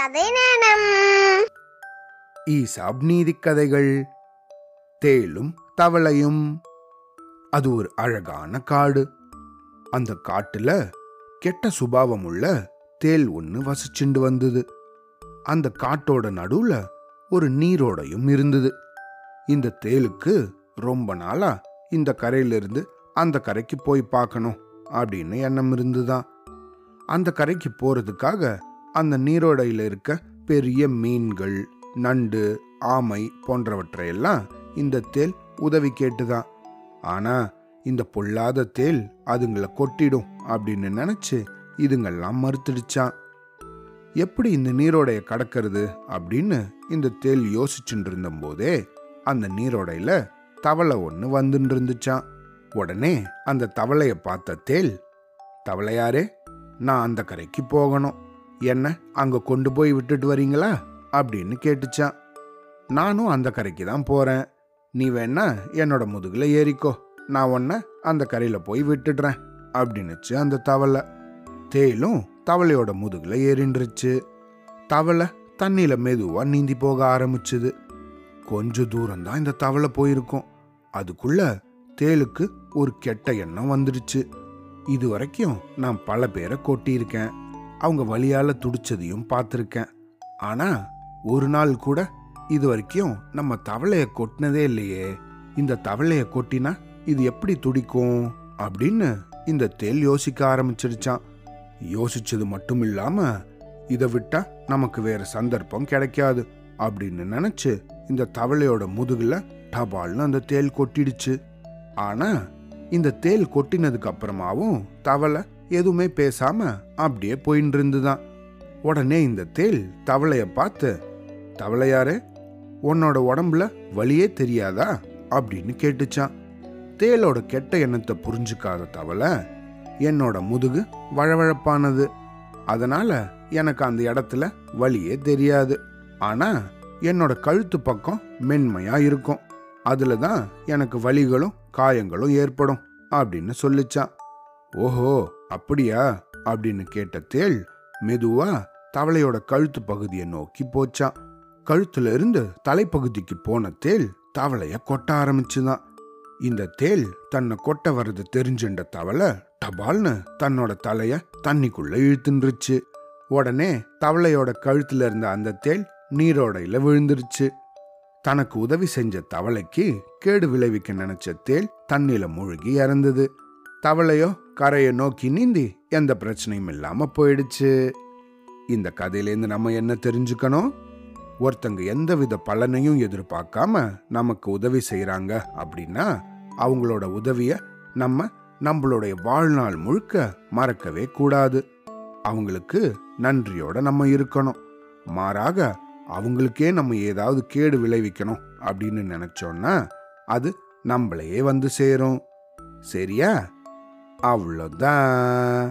கதை நேரம். ஈசாப் நீதி கதைகள். தேலும் தவளையும். அது ஒரு அழகான காடு. அந்த காட்டுல கெட்ட சுபாவம் உள்ள தேல் ஒன்று வசிச்சுண்டு வந்தது. அந்த காட்டோட நடுவுல ஒரு நீரோடையும் இருந்தது. இந்த தேலுக்கு ரொம்ப நாளா இந்த கரையிலிருந்து அந்த கரைக்கு போய் பார்க்கணும் அப்படின்னு எண்ணம் இருந்துதான். அந்த கரைக்கு போறதுக்காக அந்த நீரோடையில் இருக்க பெரிய மீன்கள் நண்டு ஆமை போன்றவற்றையெல்லாம் இந்த தேல் உதவி கேட்டுதான் ஆனா இந்த பொல்லாத தேல் அதுங்களை கொட்டிடும் அப்படின்னு நினைச்சு இதுங்கெல்லாம் மறுத்துடுச்சான் எப்படி இந்த நீரோடைய கடக்கிறது அப்படின்னு இந்த தேல் யோசிச்சுட்டு இருந்தபோதே அந்த நீரோடையில தவளை ஒன்று வந்துட்டு இருந்துச்சான் உடனே அந்த தவளையை பார்த்த தேல் தவளையாரே நான் அந்த கரைக்கு போகணும். என்ன அங்கே கொண்டு போய் விட்டுட்டு வரீங்களா? அப்படின்னு கேட்டுச்சான். நானும் அந்த கரைக்கு தான் போகிறேன் நீ வேணா என்னோட முதுகில் ஏறிக்கோ. நான் உன்னை அந்த கரையில் போய் விட்டுடுறேன் அப்படின்னுச்சு அந்த தவளை. தேலும் தவளையோட முதுகில் ஏறின்றுச்சு. தவளை தண்ணியில் மெதுவாக நீந்தி போக ஆரம்பிச்சுது. கொஞ்ச தூரம் தான் இந்த தவளை போயிருக்கும். அதுக்குள்ள தேலுக்கு ஒரு கெட்ட எண்ணம் வந்துடுச்சு. இது வரைக்கும் நான் பல பேரை கொட்டியிருக்கேன். அவங்க வழியால் துடிச்சதையும் பார்த்துருக்கேன். ஆனா ஒரு நாள் கூட இது வரைக்கும் நம்ம தவளையை கொட்டினதே இல்லையே. இந்த தவளையை கொட்டினா இது எப்படி துடிக்கும்? அப்படின்னு இந்த தேல் யோசிக்க ஆரம்பிச்சிருச்சான் யோசிச்சது மட்டும் இல்லாமல் இதை விட்டா நமக்கு வேற சந்தர்ப்பம் கிடைக்காது அப்படின்னு நினைச்சு இந்த தவளையோட முதுகில் டபால்னு அந்த தேல் கொட்டிடுச்சு. ஆனால் இந்த தேல் கொட்டினதுக்கு அப்புறமாவும் தவளை எதுவுமே பேசாம அப்படியே போயின்னு இருந்துதான் உடனே இந்த தேல் தவளைய பார்த்து தவளையாரே உன்னோட உடம்புல வலியே தெரியாதா? அப்படின்னு கேட்டுச்சான். தேலோட கெட்ட எண்ணத்தை புரிஞ்சுக்காத தவளை என்னோட முதுகு வழவழப்பானது. அதனால எனக்கு அந்த இடத்துல வலியே தெரியாது. ஆனா என்னோட கழுத்து பக்கம் மென்மையா இருக்கும். அதுல தான் எனக்கு வலிகளும் காயங்களும் ஏற்படும் அப்படின்னு சொல்லிச்சான். ஓஹோ! அப்படியா? அப்படின்னு கேட்ட தேள் மெதுவா தவளையோட கழுத்து பகுதியை நோக்கி போச்சான். கழுத்துல இருந்து தலைப்பகுதிக்கு போன தேள் தவளைய கொட்ட ஆரம்பிச்சுதான். இந்த தேள் தன்னை கொட்ட வர்றது தெரிஞ்சுண்ட தவளை டபால்னு தன்னோட தலைய தண்ணிக்குள்ள இழுத்துருச்சு உடனே தவளையோட கழுத்துல இருந்த அந்த தேள் நீரோடையில விழுந்துருச்சு. தனக்கு உதவி செஞ்ச தவளைக்கு கேடு விளைவிக்க நினைச்ச தேள் தண்ணில மூழ்கி இறந்தது. தவளையோ கரையை நோக்கி நீந்தி எந்த பிரச்சனையும் இல்லாம போயிடுச்சு. இந்த கதையிலேருந்து நம்ம என்ன தெரிஞ்சுக்கணும்? ஒருத்தங்க எந்தவித பலனையும் எதிர்பார்க்காம நமக்கு உதவி செய்கிறாங்க அப்படின்னா அவங்களோட உதவியை நம்ம நம்மளுடைய வாழ்நாள் முழுக்க மறக்கவே கூடாது. அவங்களுக்கு நன்றியோட நம்ம இருக்கணும். மாறாக அவங்களுக்கே நம்ம ஏதாவது கேடு விளைவிக்கணும் அப்படின்னு நினச்சோன்னா அது நம்மளையே வந்து சேரும். சரியா? அவ்வளோதான்